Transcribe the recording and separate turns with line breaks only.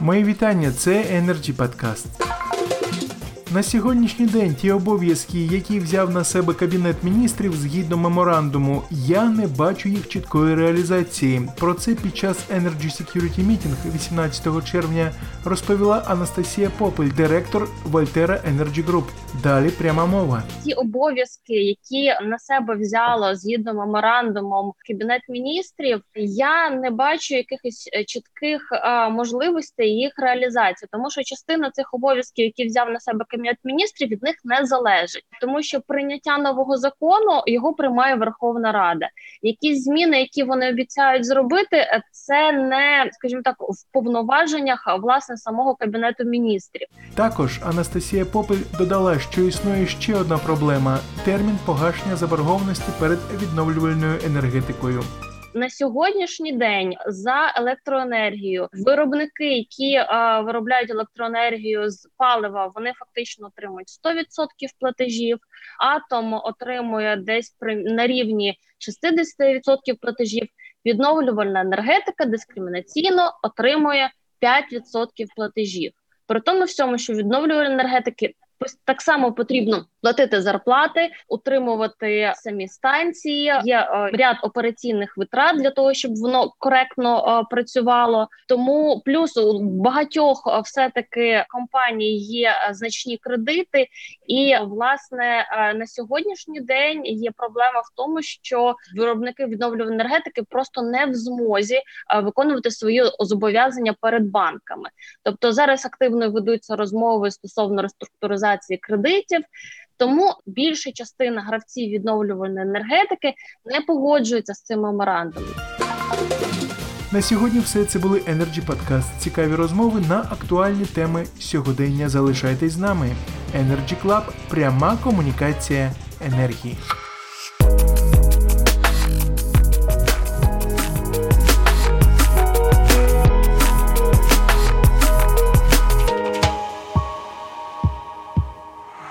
Мої вітання, це Energy Podcast. На сьогоднішній день ті обов'язки, які взяв на себе кабінет міністрів згідно меморандуму, я не бачу їх чіткої реалізації. Про це під час Energy Security Meeting 18 червня розповіла Анастасія Попель, директор Вольтера Energy Group. Далі пряма мова.
Ті обов'язки, які на себе взяло згідно меморандумом кабінет міністрів, я не бачу якихось е, чітких можливостей їх реалізації, тому що частина цих обов'язків, які взяв на себе кабінет міністрів, від них не залежить, тому що прийняття нового закону його приймає Верховна Рада. Якісь зміни, які вони обіцяють зробити, це не скажімо так в повноваженнях власне самого кабінету міністрів.
Також Анастасія Попель додала, що існує ще одна проблема термін погашення заборгованості перед відновлювальною енергетикою.
На сьогоднішній день за електроенергію виробники, які е, виробляють електроенергію з палива, вони фактично отримують 100% платежів. Атом отримує десь при на рівні 60% платежів. Відновлювальна енергетика дискримінаційно отримує 5% платежів. При тому всьому, що відновлювальні енергетики так само потрібно платити зарплати, утримувати самі станції. Є е, ряд операційних витрат для того, щоб воно коректно е, працювало. Тому плюс у багатьох е, все таки компаній є значні кредити, і власне на сьогоднішній день є проблема в тому, що виробники відновлюваної енергетики просто не в змозі виконувати свої зобов'язання перед банками. Тобто зараз активно ведуться розмови стосовно реструктуризації кредитів. Тому більша частина гравців відновлювальної енергетики не погоджується з цим меморандумом.
На сьогодні все це були Energy Podcast. Цікаві розмови на актуальні теми сьогодення. Залишайтесь з нами. Energy Club – пряма комунікація енергії.